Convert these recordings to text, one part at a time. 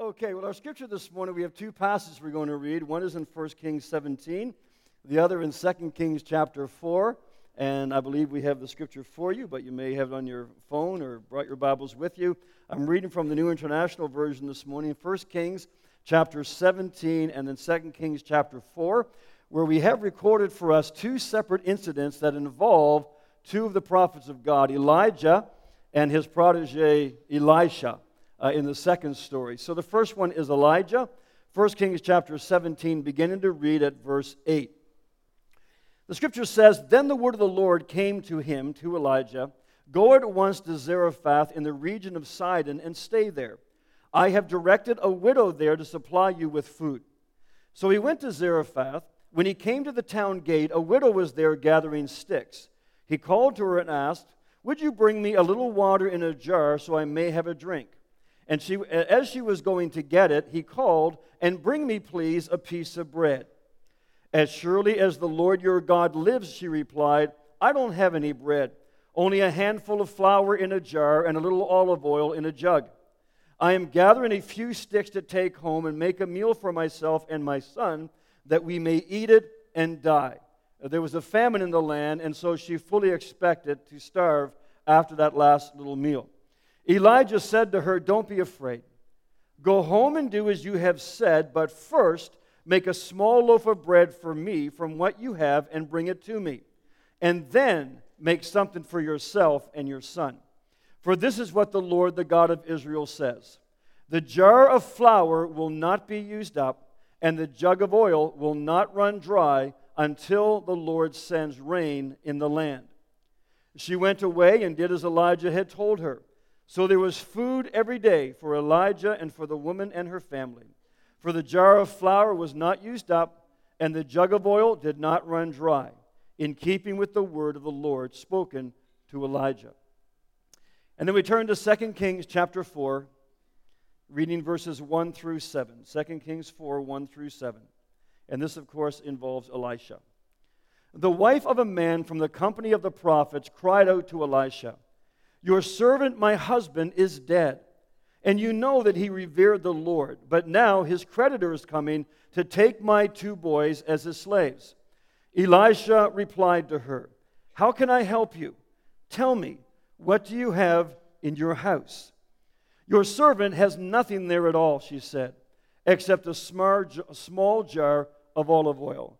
Okay, well, our scripture this morning, we have two passages we're going to read. One is in 1 Kings 17, the other in 2 Kings chapter 4. And I believe we have the scripture for you, but you may have it on your phone or brought your Bibles with you. I'm reading from the New International Version this morning, 1 Kings chapter 17 and then 2 Kings chapter 4, where we have recorded for us two separate incidents that involve two of the prophets of God, Elijah and his protege Elisha uh, in the second story. So the first one is Elijah, 1 Kings chapter 17, beginning to read at verse 8. The scripture says, Then the word of the Lord came to him, to Elijah Go at once to Zarephath in the region of Sidon and stay there. I have directed a widow there to supply you with food. So he went to Zarephath. When he came to the town gate, a widow was there gathering sticks. He called to her and asked, Would you bring me a little water in a jar so I may have a drink? And she, as she was going to get it, he called, And bring me, please, a piece of bread. As surely as the Lord your God lives, she replied, I don't have any bread, only a handful of flour in a jar and a little olive oil in a jug. I am gathering a few sticks to take home and make a meal for myself and my son, that we may eat it and die. There was a famine in the land, and so she fully expected to starve after that last little meal. Elijah said to her, Don't be afraid. Go home and do as you have said, but first make a small loaf of bread for me from what you have and bring it to me. And then make something for yourself and your son. For this is what the Lord, the God of Israel, says The jar of flour will not be used up, and the jug of oil will not run dry until the Lord sends rain in the land. She went away and did as Elijah had told her. So there was food every day for Elijah and for the woman and her family. For the jar of flour was not used up, and the jug of oil did not run dry, in keeping with the word of the Lord spoken to Elijah. And then we turn to 2 Kings chapter 4, reading verses 1 through 7. 2 Kings 4, 1 through 7. And this, of course, involves Elisha. The wife of a man from the company of the prophets cried out to Elisha. Your servant, my husband, is dead, and you know that he revered the Lord. But now his creditor is coming to take my two boys as his slaves. Elisha replied to her, How can I help you? Tell me, what do you have in your house? Your servant has nothing there at all, she said, except a small jar of olive oil.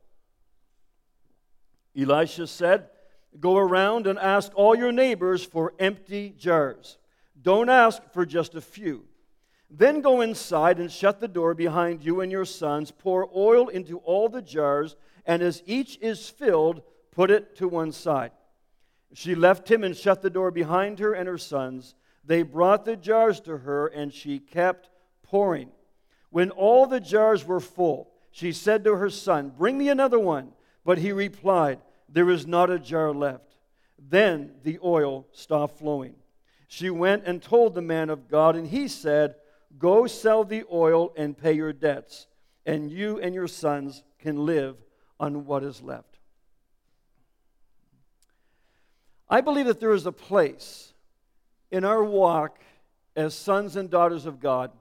Elisha said, Go around and ask all your neighbors for empty jars. Don't ask for just a few. Then go inside and shut the door behind you and your sons. Pour oil into all the jars, and as each is filled, put it to one side. She left him and shut the door behind her and her sons. They brought the jars to her, and she kept pouring. When all the jars were full, she said to her son, Bring me another one. But he replied, there is not a jar left. Then the oil stopped flowing. She went and told the man of God, and he said, Go sell the oil and pay your debts, and you and your sons can live on what is left. I believe that there is a place in our walk as sons and daughters of God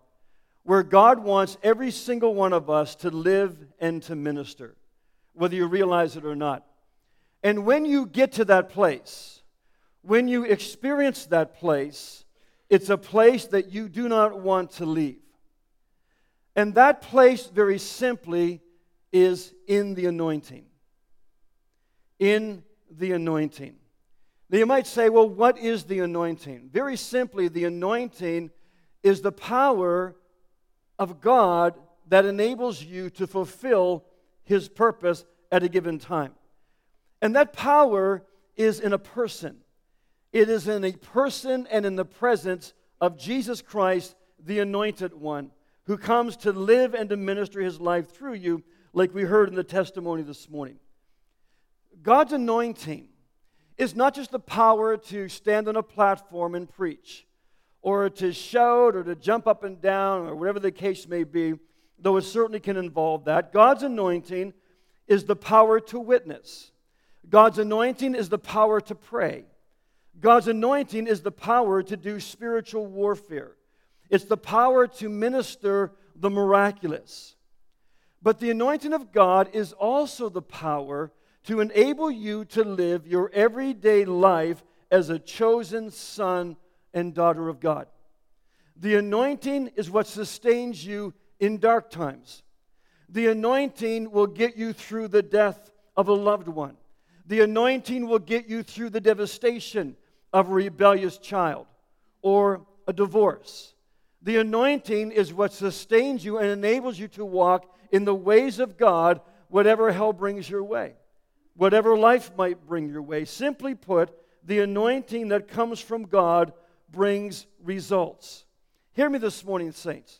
where God wants every single one of us to live and to minister, whether you realize it or not. And when you get to that place, when you experience that place, it's a place that you do not want to leave. And that place, very simply, is in the anointing. In the anointing. Now you might say, well, what is the anointing? Very simply, the anointing is the power of God that enables you to fulfill His purpose at a given time. And that power is in a person. It is in a person and in the presence of Jesus Christ, the anointed one, who comes to live and to minister his life through you, like we heard in the testimony this morning. God's anointing is not just the power to stand on a platform and preach, or to shout, or to jump up and down, or whatever the case may be, though it certainly can involve that. God's anointing is the power to witness. God's anointing is the power to pray. God's anointing is the power to do spiritual warfare. it's the power to minister the miraculous. But the anointing of God is also the power to enable you to live your everyday life as a chosen son and daughter of God. The anointing is what sustains you in dark times. The anointing will get you through the death of a loved one. The anointing will get you through the devastation of a rebellious child or a divorce. The anointing is what sustains you and enables you to walk in the ways of God, whatever hell brings your way, whatever life might bring your way. Simply put, the anointing that comes from God brings results. Hear me this morning, saints.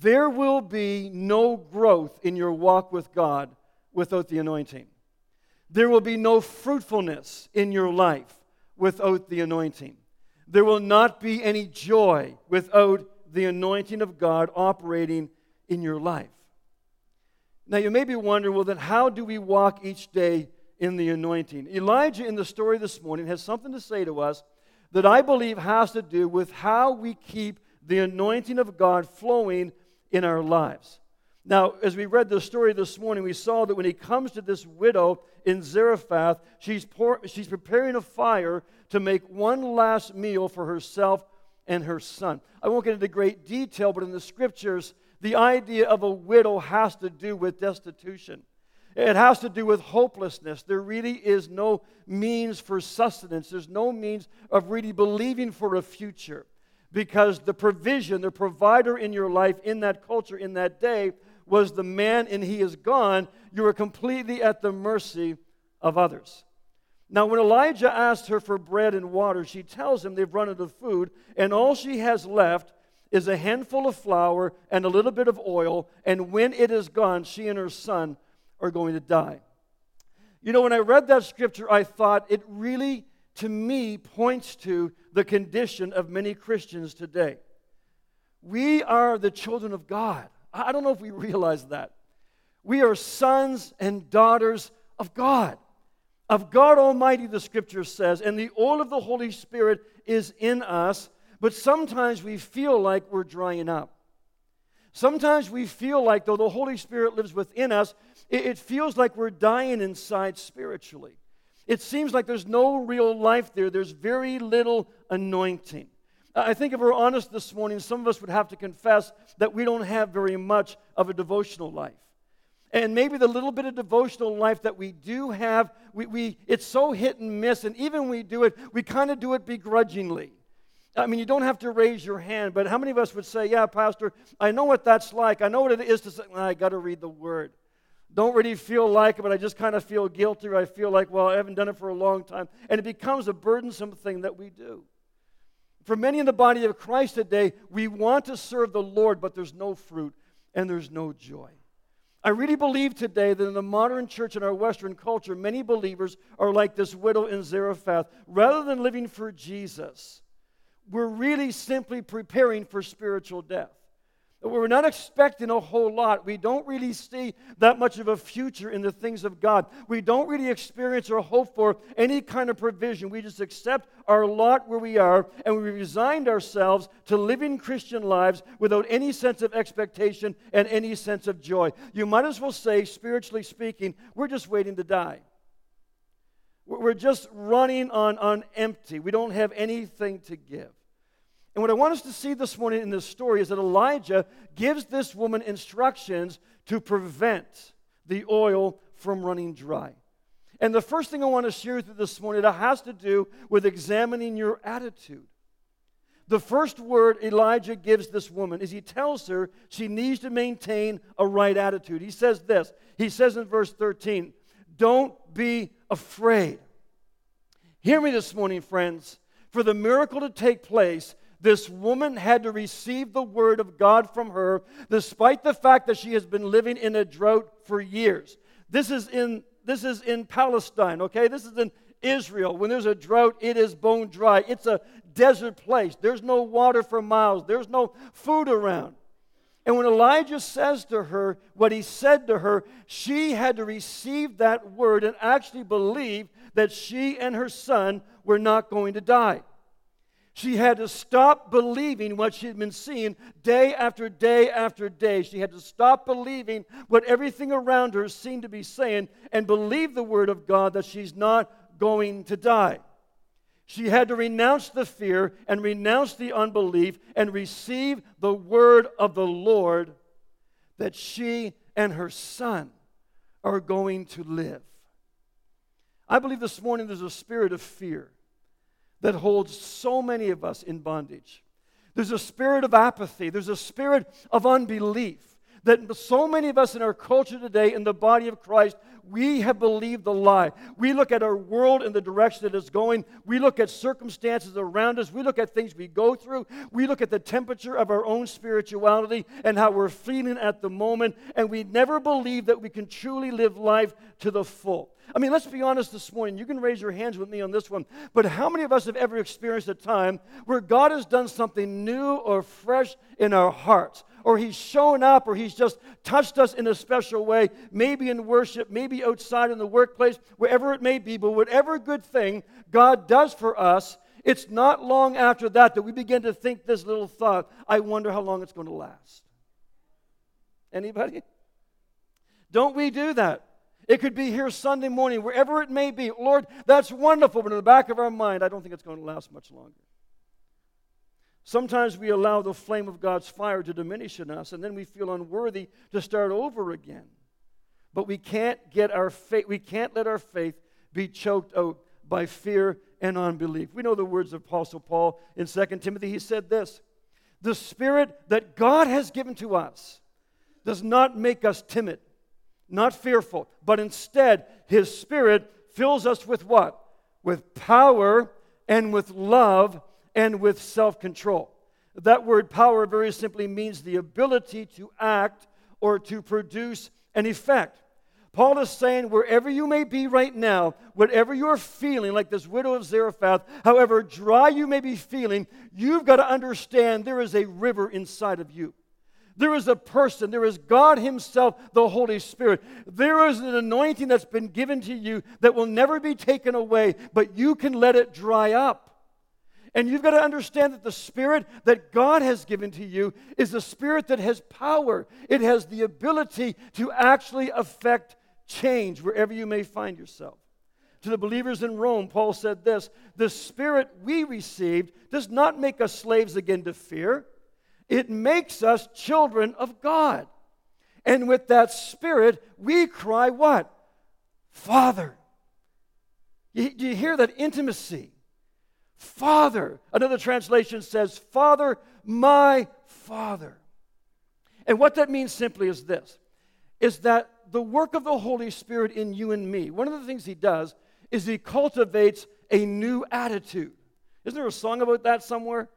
There will be no growth in your walk with God without the anointing. There will be no fruitfulness in your life without the anointing. There will not be any joy without the anointing of God operating in your life. Now, you may be wondering, well, then how do we walk each day in the anointing? Elijah, in the story this morning, has something to say to us that I believe has to do with how we keep the anointing of God flowing in our lives. Now, as we read the story this morning, we saw that when he comes to this widow in Zarephath, she's, pour, she's preparing a fire to make one last meal for herself and her son. I won't get into great detail, but in the scriptures, the idea of a widow has to do with destitution. It has to do with hopelessness. There really is no means for sustenance. There's no means of really believing for a future because the provision, the provider in your life in that culture, in that day, was the man and he is gone. You are completely at the mercy of others. Now, when Elijah asks her for bread and water, she tells him they've run out of food, and all she has left is a handful of flour and a little bit of oil, and when it is gone, she and her son are going to die. You know, when I read that scripture, I thought it really, to me, points to the condition of many Christians today. We are the children of God. I don't know if we realize that. We are sons and daughters of God, of God Almighty, the scripture says, and the oil of the Holy Spirit is in us, but sometimes we feel like we're drying up. Sometimes we feel like, though the Holy Spirit lives within us, it, feels like we're dying inside spiritually. It seems like there's no real life there, there's very little anointing. I think if we're honest this morning, some of us would have to confess that we don't have very much of a devotional life. And maybe the little bit of devotional life that we do have, we, we, it's so hit and miss. And even when we do it, we kind of do it begrudgingly. I mean, you don't have to raise your hand, but how many of us would say, Yeah, Pastor, I know what that's like. I know what it is to say, I got to read the Word. Don't really feel like it, but I just kind of feel guilty, or I feel like, well, I haven't done it for a long time. And it becomes a burdensome thing that we do. For many in the body of Christ today, we want to serve the Lord, but there's no fruit and there's no joy. I really believe today that in the modern church and our Western culture, many believers are like this widow in Zarephath. Rather than living for Jesus, we're really simply preparing for spiritual death. We're not expecting a whole lot. We don't really see that much of a future in the things of God. We don't really experience or hope for any kind of provision. We just accept our lot where we are and we resigned ourselves to living Christian lives without any sense of expectation and any sense of joy. You might as well say, spiritually speaking, we're just waiting to die. We're just running on, on empty. We don't have anything to give. And what I want us to see this morning in this story is that Elijah gives this woman instructions to prevent the oil from running dry. And the first thing I want to share with you this morning that has to do with examining your attitude. The first word Elijah gives this woman is he tells her she needs to maintain a right attitude. He says this. He says in verse 13, "Don't be afraid." Hear me this morning, friends. For the miracle to take place, this woman had to receive the word of God from her, despite the fact that she has been living in a drought for years. This is in, this is in Palestine, okay? This is in Israel. When there's a drought, it is bone dry. It's a desert place. There's no water for miles, there's no food around. And when Elijah says to her what he said to her, she had to receive that word and actually believe that she and her son were not going to die. She had to stop believing what she had been seeing day after day after day. She had to stop believing what everything around her seemed to be saying and believe the word of God that she's not going to die. She had to renounce the fear and renounce the unbelief and receive the word of the Lord that she and her son are going to live. I believe this morning there's a spirit of fear that holds so many of us in bondage. There's a spirit of apathy, there's a spirit of unbelief that so many of us in our culture today, in the body of Christ, we have believed the lie. We look at our world in the direction that it's going. We look at circumstances around us. We look at things we go through. We look at the temperature of our own spirituality and how we're feeling at the moment. And we never believe that we can truly live life to the full. I mean, let's be honest this morning. You can raise your hands with me on this one. But how many of us have ever experienced a time where God has done something new or fresh in our hearts? Or He's shown up, or He's just touched us in a special way, maybe in worship, maybe outside in the workplace, wherever it may be. But whatever good thing God does for us, it's not long after that that we begin to think this little thought I wonder how long it's going to last. Anybody? Don't we do that? It could be here Sunday morning, wherever it may be. Lord, that's wonderful, but in the back of our mind, I don't think it's going to last much longer. Sometimes we allow the flame of God's fire to diminish in us, and then we feel unworthy to start over again. But we can't get our faith, we can't let our faith be choked out by fear and unbelief. We know the words of Apostle Paul in 2 Timothy. He said this The spirit that God has given to us does not make us timid not fearful, but instead, His Spirit fills us with what? With power and with love and with self control. That word power very simply means the ability to act or to produce an effect. Paul is saying, wherever you may be right now, whatever you're feeling, like this widow of Zarephath, however dry you may be feeling, you've got to understand there is a river inside of you. There is a person, there is God Himself, the Holy Spirit. There is an anointing that's been given to you that will never be taken away, but you can let it dry up. And you've got to understand that the Spirit that God has given to you is a Spirit that has power. It has the ability to actually affect change wherever you may find yourself. To the believers in Rome, Paul said this The Spirit we received does not make us slaves again to fear it makes us children of God. And with that spirit, we cry what? Father. You, you hear that intimacy? Father. Another translation says, Father, my Father. And what that means simply is this is that the work of the Holy Spirit in you and me, one of the things He does is He cultivates a new attitude. Isn't there a song about that somewhere?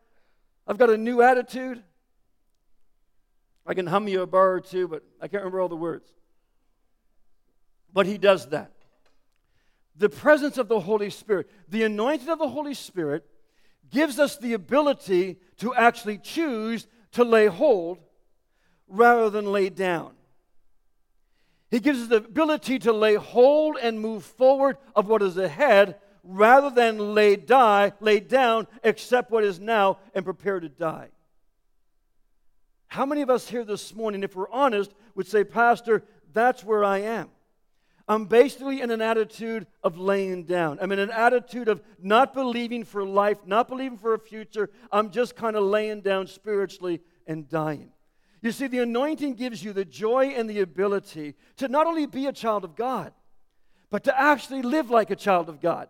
I've got a new attitude. I can hum you a bar or two, but I can't remember all the words. But he does that. The presence of the Holy Spirit, the anointing of the Holy Spirit, gives us the ability to actually choose to lay hold rather than lay down. He gives us the ability to lay hold and move forward of what is ahead rather than lay die, lay down, accept what is now, and prepare to die. How many of us here this morning, if we're honest, would say, Pastor, that's where I am? I'm basically in an attitude of laying down. I'm in an attitude of not believing for life, not believing for a future. I'm just kind of laying down spiritually and dying. You see, the anointing gives you the joy and the ability to not only be a child of God, but to actually live like a child of God.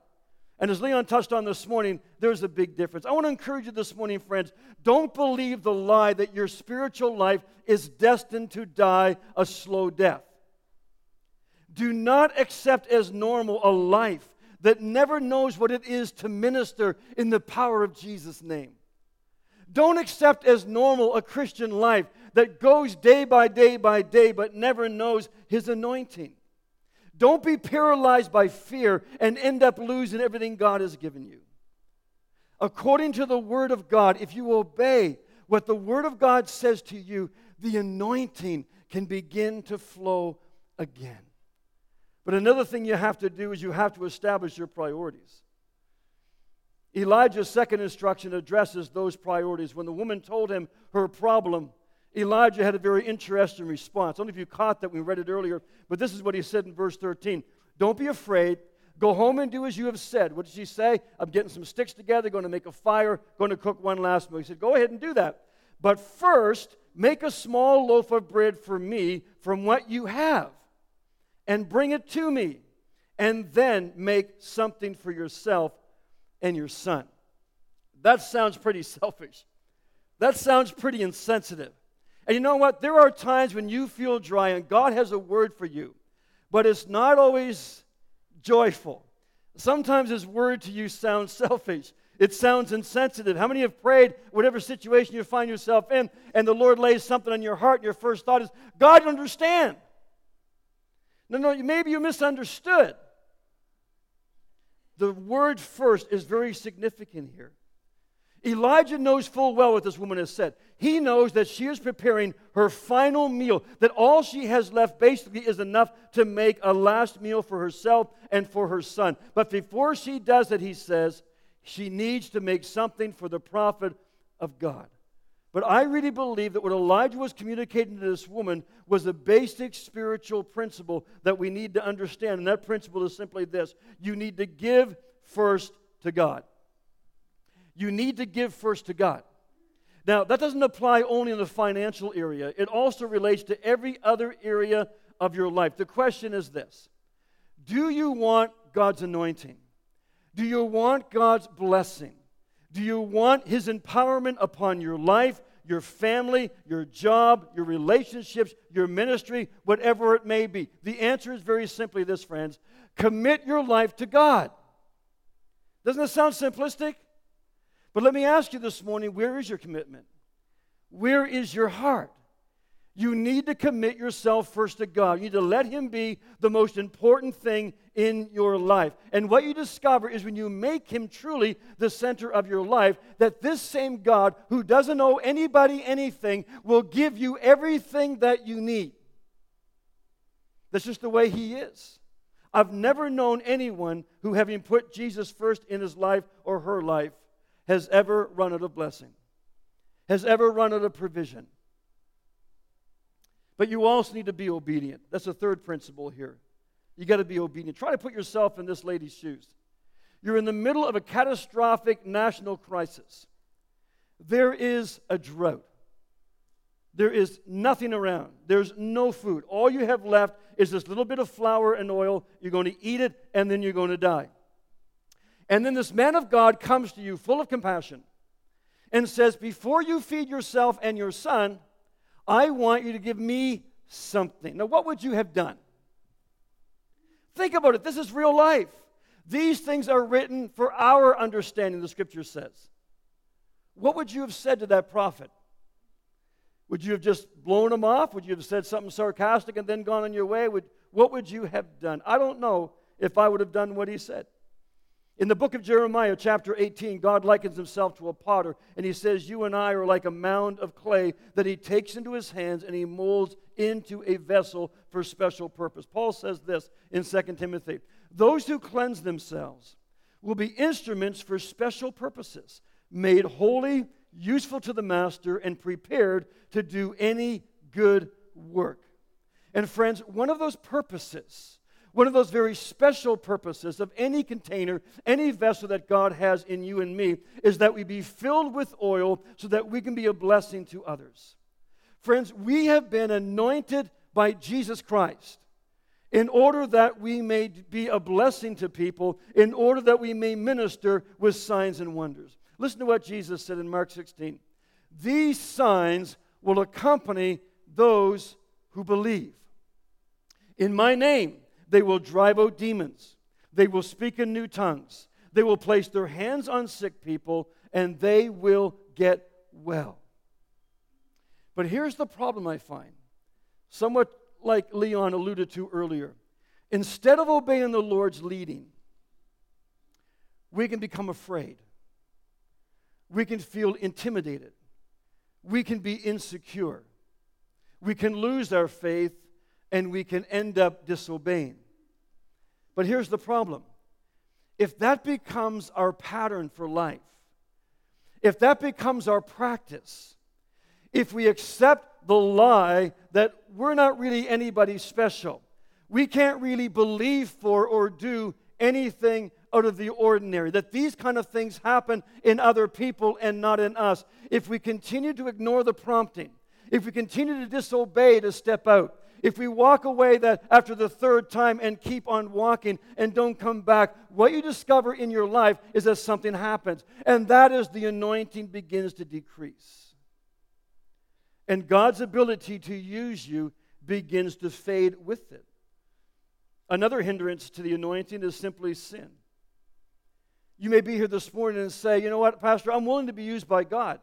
And as Leon touched on this morning, there's a big difference. I want to encourage you this morning, friends. Don't believe the lie that your spiritual life is destined to die a slow death. Do not accept as normal a life that never knows what it is to minister in the power of Jesus' name. Don't accept as normal a Christian life that goes day by day by day but never knows his anointing. Don't be paralyzed by fear and end up losing everything God has given you. According to the Word of God, if you obey what the Word of God says to you, the anointing can begin to flow again. But another thing you have to do is you have to establish your priorities. Elijah's second instruction addresses those priorities. When the woman told him her problem, Elijah had a very interesting response. I don't know if you caught that we read it earlier, but this is what he said in verse 13 Don't be afraid. Go home and do as you have said. What did she say? I'm getting some sticks together, going to make a fire, going to cook one last meal. He said, Go ahead and do that. But first, make a small loaf of bread for me from what you have and bring it to me. And then make something for yourself and your son. That sounds pretty selfish. That sounds pretty insensitive. And you know what? There are times when you feel dry and God has a word for you, but it's not always joyful. Sometimes His word to you sounds selfish. It sounds insensitive. How many have prayed, whatever situation you find yourself in, and the Lord lays something on your heart, and your first thought is, God, understand. No, no, maybe you misunderstood. The word first is very significant here. Elijah knows full well what this woman has said. He knows that she is preparing her final meal, that all she has left basically is enough to make a last meal for herself and for her son. But before she does it, he says, she needs to make something for the prophet of God. But I really believe that what Elijah was communicating to this woman was a basic spiritual principle that we need to understand. And that principle is simply this you need to give first to God. You need to give first to God. Now, that doesn't apply only in the financial area, it also relates to every other area of your life. The question is this Do you want God's anointing? Do you want God's blessing? Do you want His empowerment upon your life, your family, your job, your relationships, your ministry, whatever it may be? The answer is very simply this, friends commit your life to God. Doesn't that sound simplistic? But let me ask you this morning where is your commitment? Where is your heart? You need to commit yourself first to God. You need to let Him be the most important thing in your life. And what you discover is when you make Him truly the center of your life, that this same God who doesn't owe anybody anything will give you everything that you need. That's just the way He is. I've never known anyone who, having put Jesus first in his life or her life, has ever run out of blessing, has ever run out of provision but you also need to be obedient. That's the third principle here. You got to be obedient. Try to put yourself in this lady's shoes. You're in the middle of a catastrophic national crisis. There is a drought. There is nothing around. There's no food. All you have left is this little bit of flour and oil. You're going to eat it, and then you're going to die. And then this man of God comes to you full of compassion and says, Before you feed yourself and your son, I want you to give me something. Now, what would you have done? Think about it. This is real life. These things are written for our understanding, the scripture says. What would you have said to that prophet? Would you have just blown him off? Would you have said something sarcastic and then gone on your way? Would, what would you have done? I don't know if I would have done what he said. In the book of Jeremiah, chapter 18, God likens himself to a potter, and he says, You and I are like a mound of clay that he takes into his hands and he molds into a vessel for special purpose. Paul says this in 2 Timothy Those who cleanse themselves will be instruments for special purposes, made holy, useful to the master, and prepared to do any good work. And friends, one of those purposes one of those very special purposes of any container, any vessel that God has in you and me, is that we be filled with oil so that we can be a blessing to others. Friends, we have been anointed by Jesus Christ in order that we may be a blessing to people, in order that we may minister with signs and wonders. Listen to what Jesus said in Mark 16. These signs will accompany those who believe. In my name, they will drive out demons. They will speak in new tongues. They will place their hands on sick people and they will get well. But here's the problem I find, somewhat like Leon alluded to earlier. Instead of obeying the Lord's leading, we can become afraid. We can feel intimidated. We can be insecure. We can lose our faith and we can end up disobeying. But here's the problem if that becomes our pattern for life, if that becomes our practice, if we accept the lie that we're not really anybody special, we can't really believe for or do anything out of the ordinary, that these kind of things happen in other people and not in us. If we continue to ignore the prompting, if we continue to disobey to step out, if we walk away that after the third time and keep on walking and don't come back, what you discover in your life is that something happens. And that is the anointing begins to decrease. And God's ability to use you begins to fade with it. Another hindrance to the anointing is simply sin. You may be here this morning and say, you know what, Pastor, I'm willing to be used by God.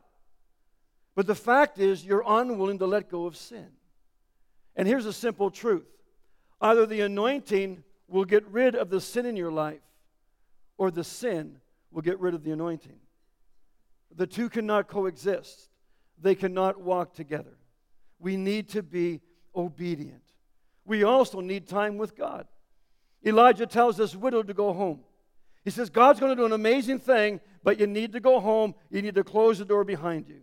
But the fact is, you're unwilling to let go of sin. And here's a simple truth either the anointing will get rid of the sin in your life, or the sin will get rid of the anointing. The two cannot coexist, they cannot walk together. We need to be obedient. We also need time with God. Elijah tells this widow to go home. He says, God's going to do an amazing thing, but you need to go home. You need to close the door behind you.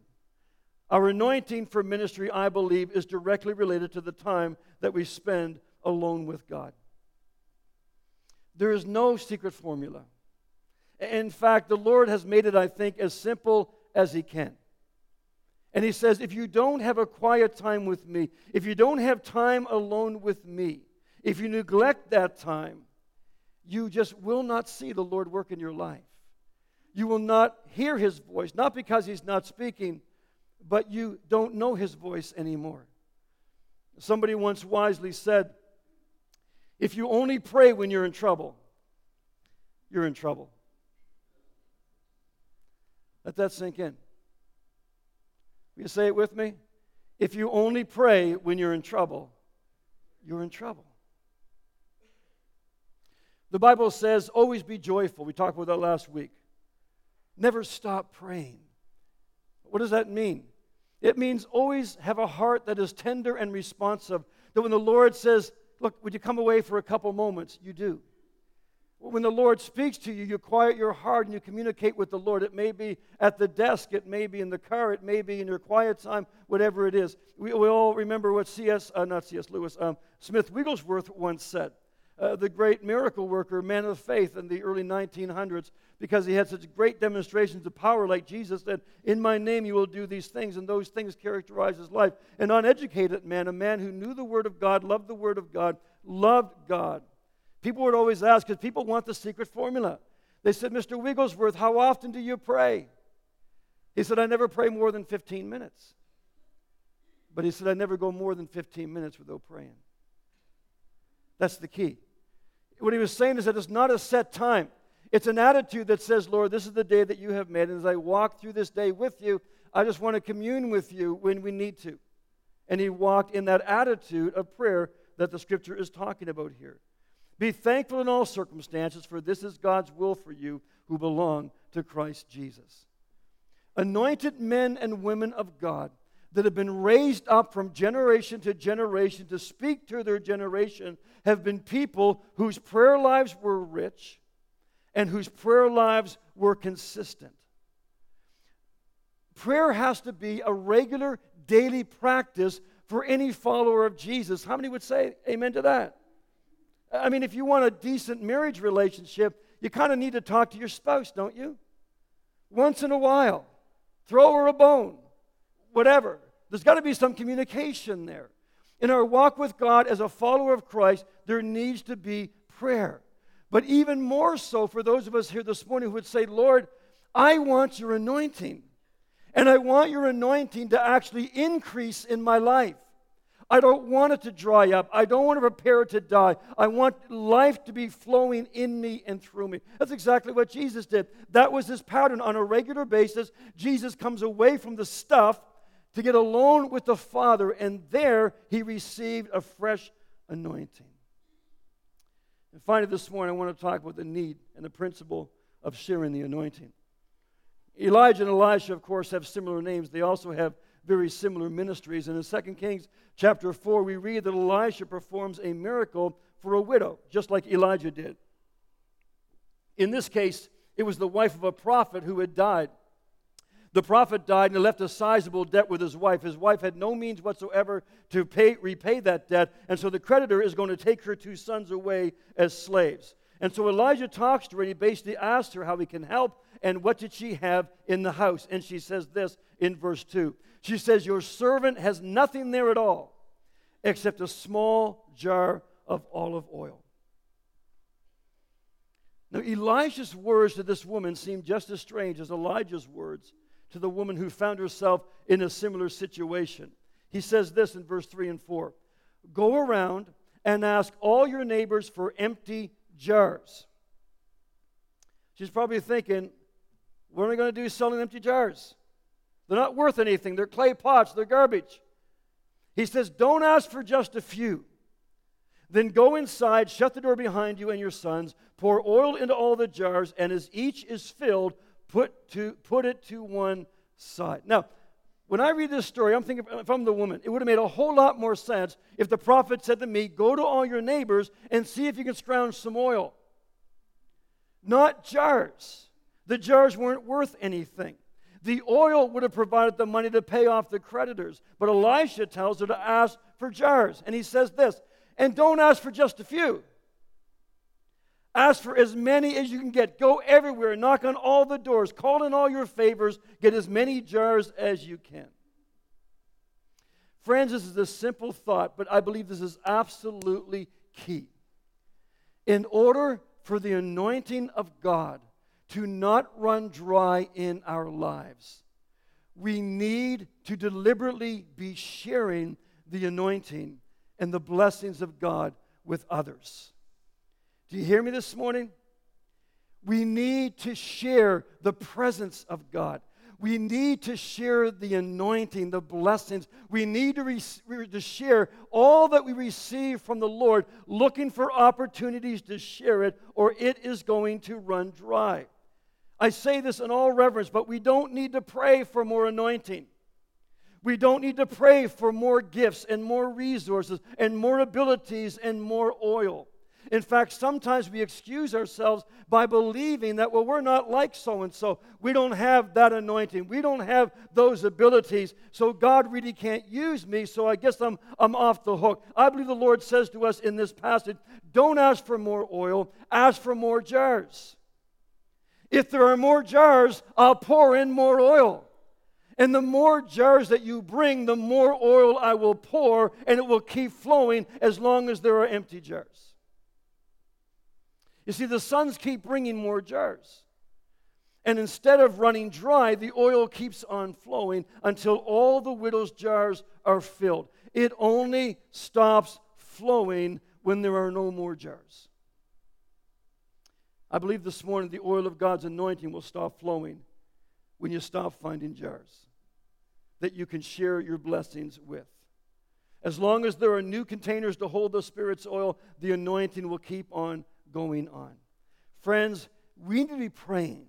Our anointing for ministry, I believe, is directly related to the time that we spend alone with God. There is no secret formula. In fact, the Lord has made it, I think, as simple as He can. And He says, if you don't have a quiet time with me, if you don't have time alone with me, if you neglect that time, you just will not see the Lord work in your life. You will not hear His voice, not because He's not speaking, but you don't know his voice anymore. Somebody once wisely said, if you only pray when you're in trouble, you're in trouble. Let that sink in. Will you say it with me? If you only pray when you're in trouble, you're in trouble. The Bible says, always be joyful. We talked about that last week. Never stop praying. What does that mean? It means always have a heart that is tender and responsive. That when the Lord says, Look, would you come away for a couple moments? You do. When the Lord speaks to you, you quiet your heart and you communicate with the Lord. It may be at the desk, it may be in the car, it may be in your quiet time, whatever it is. We, we all remember what C.S., uh, not C.S. Lewis, um, Smith Wigglesworth once said. Uh, the great miracle worker, man of faith in the early 1900s because he had such great demonstrations of power, like Jesus that In my name you will do these things, and those things characterize his life. An uneducated man, a man who knew the Word of God, loved the Word of God, loved God. People would always ask, because people want the secret formula. They said, Mr. Wigglesworth, how often do you pray? He said, I never pray more than 15 minutes. But he said, I never go more than 15 minutes without praying. That's the key. What he was saying is that it's not a set time. It's an attitude that says, Lord, this is the day that you have made. And as I walk through this day with you, I just want to commune with you when we need to. And he walked in that attitude of prayer that the scripture is talking about here. Be thankful in all circumstances, for this is God's will for you who belong to Christ Jesus. Anointed men and women of God that have been raised up from generation to generation to speak to their generation have been people whose prayer lives were rich and whose prayer lives were consistent. Prayer has to be a regular daily practice for any follower of Jesus. How many would say amen to that? I mean, if you want a decent marriage relationship, you kind of need to talk to your spouse, don't you? Once in a while. Throw her a bone. Whatever. There's got to be some communication there. In our walk with God as a follower of Christ, there needs to be prayer. But even more so for those of us here this morning who would say, Lord, I want your anointing. And I want your anointing to actually increase in my life. I don't want it to dry up. I don't want to prepare it to die. I want life to be flowing in me and through me. That's exactly what Jesus did. That was his pattern. On a regular basis, Jesus comes away from the stuff to get alone with the Father, and there he received a fresh anointing. And finally, this morning, I want to talk about the need and the principle of sharing the anointing. Elijah and Elisha, of course, have similar names. They also have very similar ministries. And in 2 Kings chapter 4, we read that Elisha performs a miracle for a widow, just like Elijah did. In this case, it was the wife of a prophet who had died. The prophet died and left a sizable debt with his wife. His wife had no means whatsoever to pay, repay that debt, and so the creditor is going to take her two sons away as slaves. And so Elijah talks to her and he basically asks her how he can help and what did she have in the house. And she says this in verse 2. She says, Your servant has nothing there at all except a small jar of olive oil. Now, Elijah's words to this woman seem just as strange as Elijah's words to the woman who found herself in a similar situation. He says this in verse 3 and 4 Go around and ask all your neighbors for empty jars. She's probably thinking, What am I going to do selling empty jars? They're not worth anything. They're clay pots, they're garbage. He says, Don't ask for just a few. Then go inside, shut the door behind you and your sons, pour oil into all the jars, and as each is filled, put, to, put it to one side. Now, when I read this story, I'm thinking if I'm the woman, it would have made a whole lot more sense if the prophet said to me, Go to all your neighbors and see if you can scrounge some oil. Not jars. The jars weren't worth anything. The oil would have provided the money to pay off the creditors. But Elisha tells her to ask for jars. And he says this and don't ask for just a few. Ask for as many as you can get. Go everywhere, knock on all the doors, call in all your favors, get as many jars as you can. Friends, this is a simple thought, but I believe this is absolutely key. In order for the anointing of God to not run dry in our lives, we need to deliberately be sharing the anointing and the blessings of God with others. Do you hear me this morning? We need to share the presence of God. We need to share the anointing, the blessings. We need to, re- to share all that we receive from the Lord, looking for opportunities to share it, or it is going to run dry. I say this in all reverence, but we don't need to pray for more anointing. We don't need to pray for more gifts and more resources and more abilities and more oil. In fact, sometimes we excuse ourselves by believing that, well, we're not like so and so. We don't have that anointing. We don't have those abilities. So God really can't use me. So I guess I'm, I'm off the hook. I believe the Lord says to us in this passage don't ask for more oil, ask for more jars. If there are more jars, I'll pour in more oil. And the more jars that you bring, the more oil I will pour, and it will keep flowing as long as there are empty jars. You see, the sons keep bringing more jars. And instead of running dry, the oil keeps on flowing until all the widow's jars are filled. It only stops flowing when there are no more jars. I believe this morning the oil of God's anointing will stop flowing when you stop finding jars that you can share your blessings with. As long as there are new containers to hold the Spirit's oil, the anointing will keep on going on. Friends, we need to be praying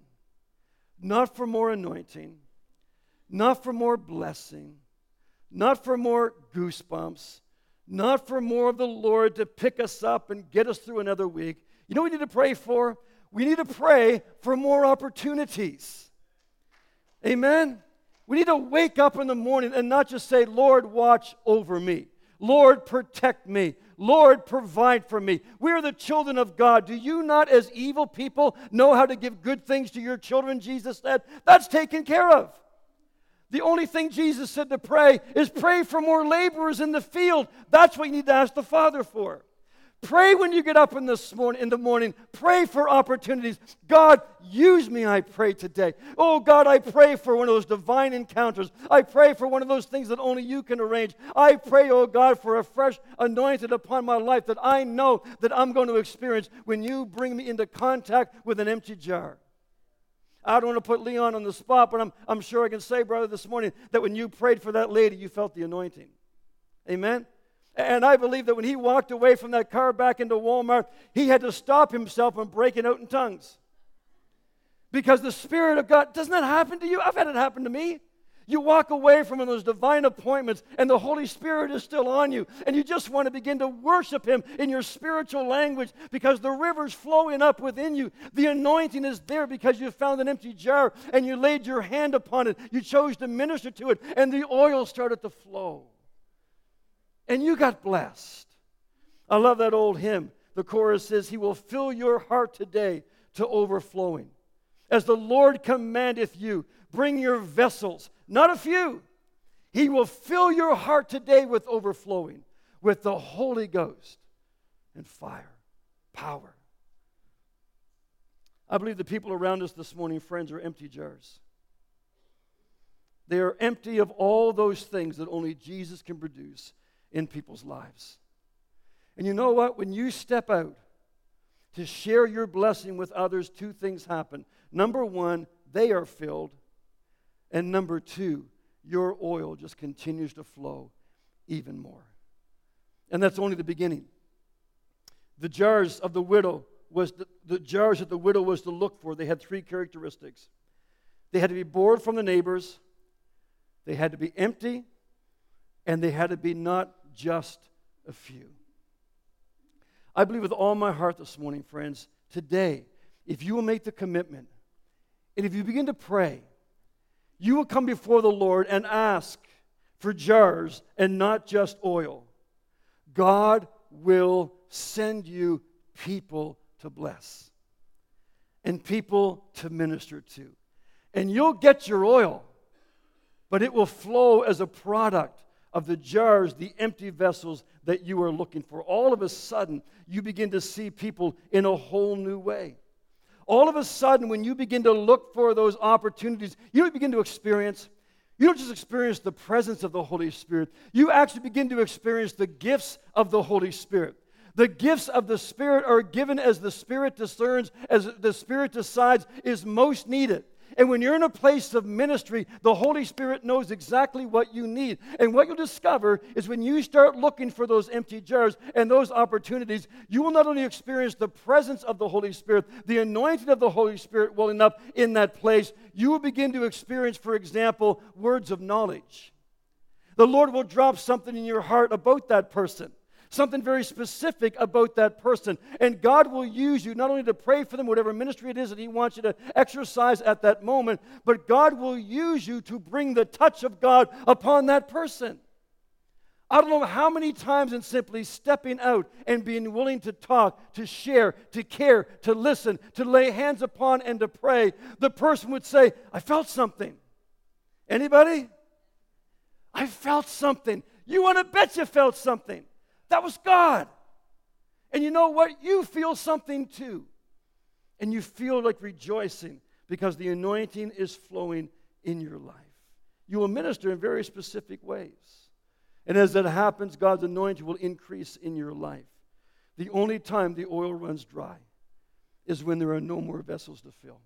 not for more anointing, not for more blessing, not for more goosebumps, not for more of the Lord to pick us up and get us through another week. You know what we need to pray for? We need to pray for more opportunities. Amen? We need to wake up in the morning and not just say, Lord, watch over me. Lord, protect me. Lord, provide for me. We are the children of God. Do you not, as evil people, know how to give good things to your children? Jesus said. That's taken care of. The only thing Jesus said to pray is pray for more laborers in the field. That's what you need to ask the Father for. Pray when you get up in, this morning, in the morning. Pray for opportunities. God, use me, I pray today. Oh, God, I pray for one of those divine encounters. I pray for one of those things that only you can arrange. I pray, oh God, for a fresh anointing upon my life that I know that I'm going to experience when you bring me into contact with an empty jar. I don't want to put Leon on the spot, but I'm, I'm sure I can say, brother, this morning that when you prayed for that lady, you felt the anointing. Amen? And I believe that when he walked away from that car back into Walmart, he had to stop himself from breaking out in tongues. Because the Spirit of God, doesn't that happen to you? I've had it happen to me. You walk away from one of those divine appointments, and the Holy Spirit is still on you, and you just want to begin to worship Him in your spiritual language because the river's flowing up within you. The anointing is there because you found an empty jar and you laid your hand upon it. You chose to minister to it, and the oil started to flow. And you got blessed. I love that old hymn. The chorus says, He will fill your heart today to overflowing. As the Lord commandeth you, bring your vessels, not a few. He will fill your heart today with overflowing, with the Holy Ghost and fire, power. I believe the people around us this morning, friends, are empty jars. They are empty of all those things that only Jesus can produce in people's lives. And you know what? When you step out to share your blessing with others, two things happen. Number one, they are filled. And number two, your oil just continues to flow even more. And that's only the beginning. The jars of the widow was the, the jars that the widow was to look for. They had three characteristics. They had to be borrowed from the neighbors, they had to be empty, and they had to be not just a few. I believe with all my heart this morning, friends, today, if you will make the commitment and if you begin to pray, you will come before the Lord and ask for jars and not just oil. God will send you people to bless and people to minister to. And you'll get your oil, but it will flow as a product of the jars, the empty vessels that you are looking for. All of a sudden, you begin to see people in a whole new way. All of a sudden, when you begin to look for those opportunities, you begin to experience. You don't just experience the presence of the Holy Spirit, you actually begin to experience the gifts of the Holy Spirit. The gifts of the Spirit are given as the Spirit discerns, as the Spirit decides is most needed. And when you're in a place of ministry, the Holy Spirit knows exactly what you need. And what you'll discover is when you start looking for those empty jars and those opportunities, you will not only experience the presence of the Holy Spirit, the anointing of the Holy Spirit welling up in that place, you will begin to experience, for example, words of knowledge. The Lord will drop something in your heart about that person something very specific about that person. And God will use you not only to pray for them, whatever ministry it is that He wants you to exercise at that moment, but God will use you to bring the touch of God upon that person. I don't know how many times in simply stepping out and being willing to talk, to share, to care, to listen, to lay hands upon and to pray, the person would say, I felt something. Anybody? I felt something. You want to bet you felt something. That was God. And you know what? You feel something too. And you feel like rejoicing because the anointing is flowing in your life. You will minister in very specific ways. And as that happens, God's anointing will increase in your life. The only time the oil runs dry is when there are no more vessels to fill.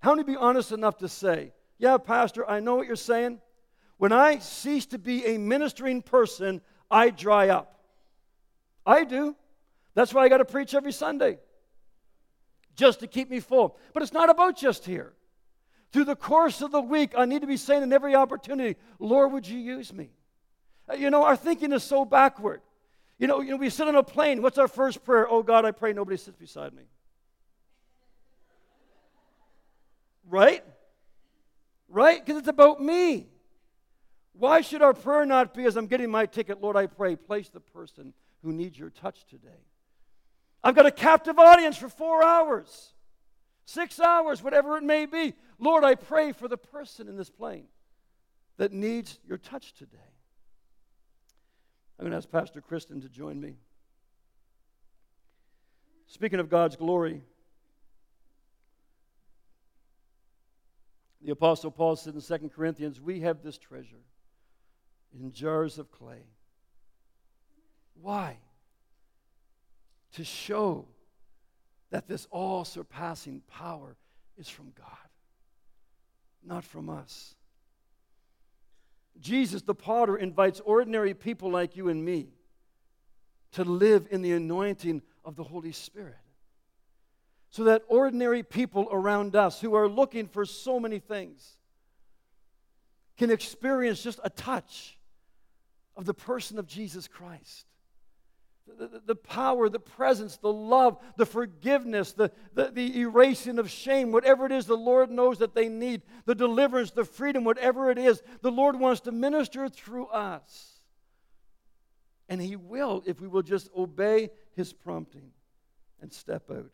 How many be honest enough to say, Yeah, Pastor, I know what you're saying. When I cease to be a ministering person, I dry up. I do. That's why I got to preach every Sunday, just to keep me full. But it's not about just here. Through the course of the week, I need to be saying in every opportunity, Lord, would you use me? Uh, you know, our thinking is so backward. You know, you know, we sit on a plane. What's our first prayer? Oh God, I pray nobody sits beside me. Right? Right? Because it's about me. Why should our prayer not be as I'm getting my ticket, Lord, I pray, place the person who needs your touch today. I've got a captive audience for four hours, six hours, whatever it may be. Lord, I pray for the person in this plane that needs your touch today. I'm going to ask Pastor Kristen to join me. Speaking of God's glory, the Apostle Paul said in 2 Corinthians, We have this treasure in jars of clay why? To show that this all surpassing power is from God, not from us. Jesus, the potter, invites ordinary people like you and me to live in the anointing of the Holy Spirit. So that ordinary people around us who are looking for so many things can experience just a touch of the person of Jesus Christ. The, the, power, the presence, the love, the forgiveness, the, the, the erasing of shame, whatever it is the Lord knows that they need, the deliverance, the freedom, whatever it is, the Lord wants to minister through us. And He will if we will just obey His prompting and step out.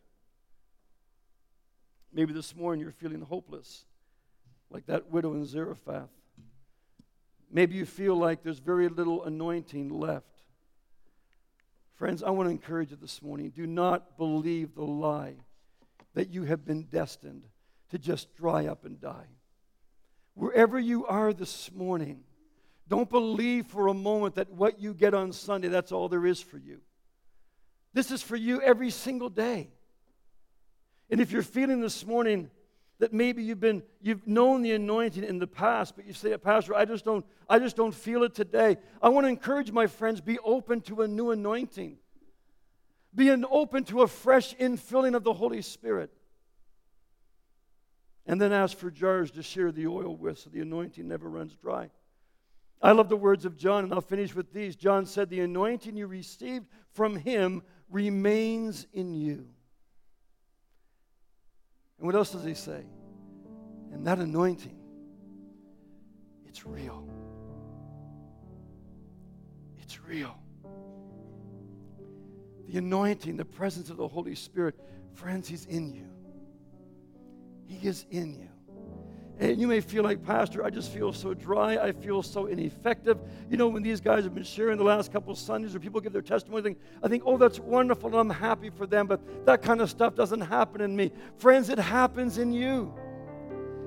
Maybe this morning you're feeling hopeless, like that widow in Zarephath. Maybe you feel like there's very little anointing left. Friends, I want to encourage you this morning do not believe the lie that you have been destined to just dry up and die. Wherever you are this morning, don't believe for a moment that what you get on Sunday, that's all there is for you. This is for you every single day. And if you're feeling this morning that maybe you've been you've known the anointing in the past, but you say, Pastor, I just don't I just don't feel it today. I want to encourage my friends, be open to a new anointing. Be an open to a fresh infilling of the Holy Spirit. And then ask for jars to share the oil with so the anointing never runs dry. I love the words of John, and I'll finish with these. John said, The anointing you received from him remains in you. And what else does he say? And that anointing, it's real. It's real. The anointing, the presence of the Holy Spirit, friends, He's in you. He is in you. And you may feel like, Pastor, I just feel so dry. I feel so ineffective. You know, when these guys have been sharing the last couple Sundays or people give their testimony, I think, I think, oh, that's wonderful I'm happy for them, but that kind of stuff doesn't happen in me. Friends, it happens in you.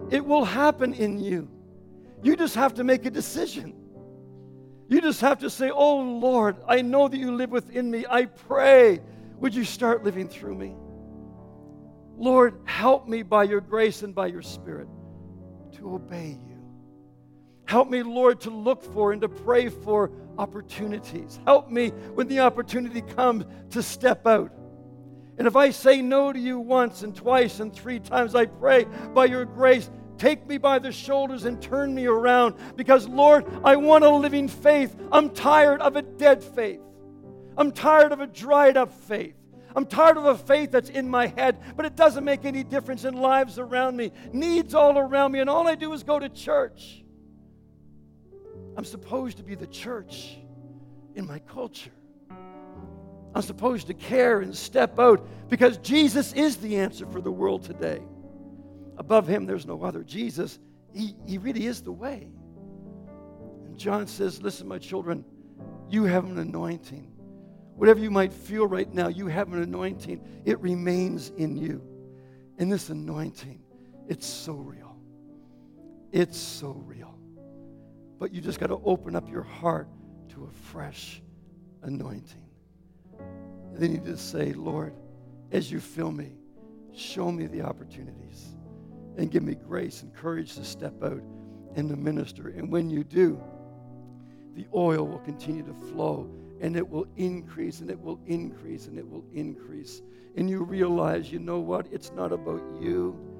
It will happen in you. You just have to make a decision. You just have to say, Oh Lord, I know that you live within me. I pray, would you start living through me? Lord, help me by your grace and by your spirit to obey you. Help me, Lord, to look for and to pray for opportunities. Help me when the opportunity comes to step out. And if I say no to you once and twice and three times, I pray by your grace, take me by the shoulders and turn me around because, Lord, I want a living faith. I'm tired of a dead faith. I'm tired of a dried up faith. I'm tired of a faith that's in my head, but it doesn't make any difference in lives around me, needs all around me, and all I do is go to church. I'm supposed to be the church in my culture. I'm supposed to care and step out because Jesus is the answer for the world today. Above him, there's no other. Jesus, he, he really is the way. And John says, Listen, my children, you have an anointing. Whatever you might feel right now, you have an anointing. It remains in you. And this anointing, it's so real. It's so real. But you just got to open up your heart to a fresh anointing. And then you just say, Lord, as you fill me, show me the opportunities and give me grace and courage to step out and to minister. And when you do, the oil will continue to flow and it will increase and it will increase and it will increase. And you realize, you know what? It's not about you.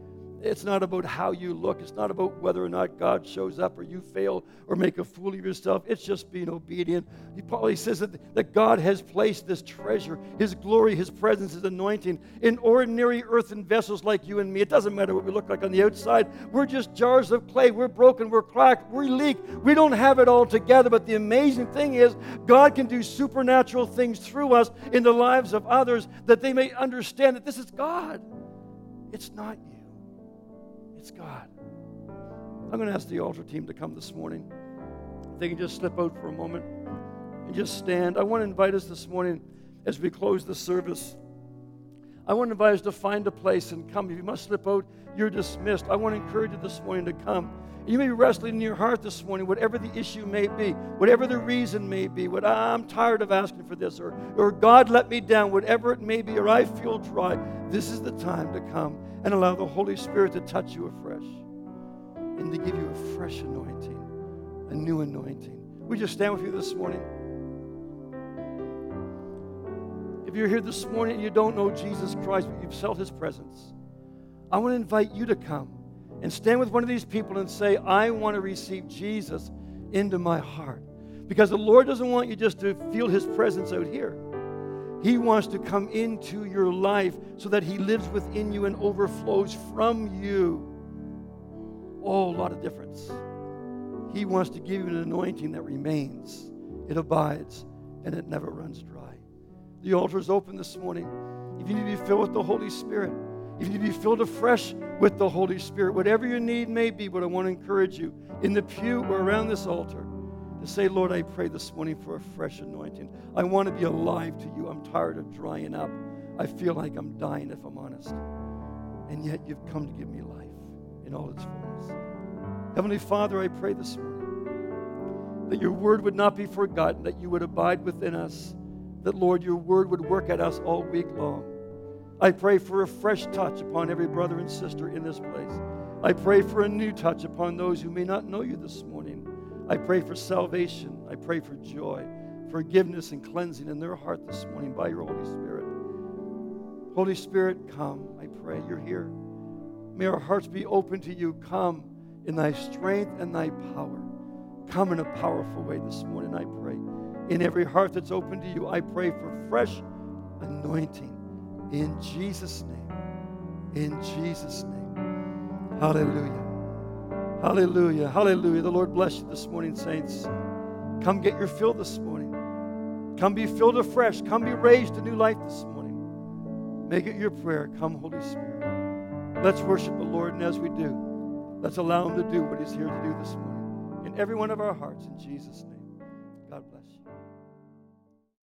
It's not about how you look. It's not about whether or not God shows up or you fail or make a fool of yourself. It's just being obedient. He probably says that, that God has placed this treasure, His glory, His presence, His anointing in ordinary earthen vessels like you and me. It doesn't matter what we look like on the outside. We're just jars of clay. We're broken. We're cracked. We leak. We don't have it all together. But the amazing thing is, God can do supernatural things through us in the lives of others that they may understand that this is God. It's not you. God. I'm going to ask the altar team to come this morning. If they can just slip out for a moment and just stand. I want to invite us this morning as we close the service. I want to invite us to find a place and come. If you must slip out, you're dismissed. I want to encourage you this morning to come. You may be wrestling in your heart this morning, whatever the issue may be, whatever the reason may be, what I'm tired of asking for this, or, or God let me down, whatever it may be, or I feel dry. This is the time to come and allow the Holy Spirit to touch you afresh and to give you a fresh anointing, a new anointing. We just stand with you this morning. If you're here this morning and you don't know Jesus Christ, but you've felt his presence, I want to invite you to come and stand with one of these people and say, I want to receive Jesus into my heart. Because the Lord doesn't want you just to feel his presence out here. He wants to come into your life so that he lives within you and overflows from you. Oh, a lot of difference. He wants to give you an anointing that remains, it abides, and it never runs dry. The altar is open this morning. If you need to be filled with the Holy Spirit, if you need to be filled afresh with the Holy Spirit, whatever your need may be, but I want to encourage you in the pew or around this altar to say, Lord, I pray this morning for a fresh anointing. I want to be alive to you. I'm tired of drying up. I feel like I'm dying if I'm honest. And yet you've come to give me life in all its fullness. Heavenly Father, I pray this morning that your word would not be forgotten, that you would abide within us, that, Lord, your word would work at us all week long. I pray for a fresh touch upon every brother and sister in this place. I pray for a new touch upon those who may not know you this morning. I pray for salvation. I pray for joy, forgiveness, and cleansing in their heart this morning by your Holy Spirit. Holy Spirit, come. I pray you're here. May our hearts be open to you. Come in thy strength and thy power. Come in a powerful way this morning, I pray. In every heart that's open to you, I pray for fresh anointing in Jesus' name. In Jesus' name. Hallelujah. Hallelujah. Hallelujah. The Lord bless you this morning, saints. Come get your fill this morning. Come be filled afresh. Come be raised to new life this morning. Make it your prayer. Come, Holy Spirit. Let's worship the Lord, and as we do, let's allow Him to do what He's here to do this morning in every one of our hearts in Jesus' name.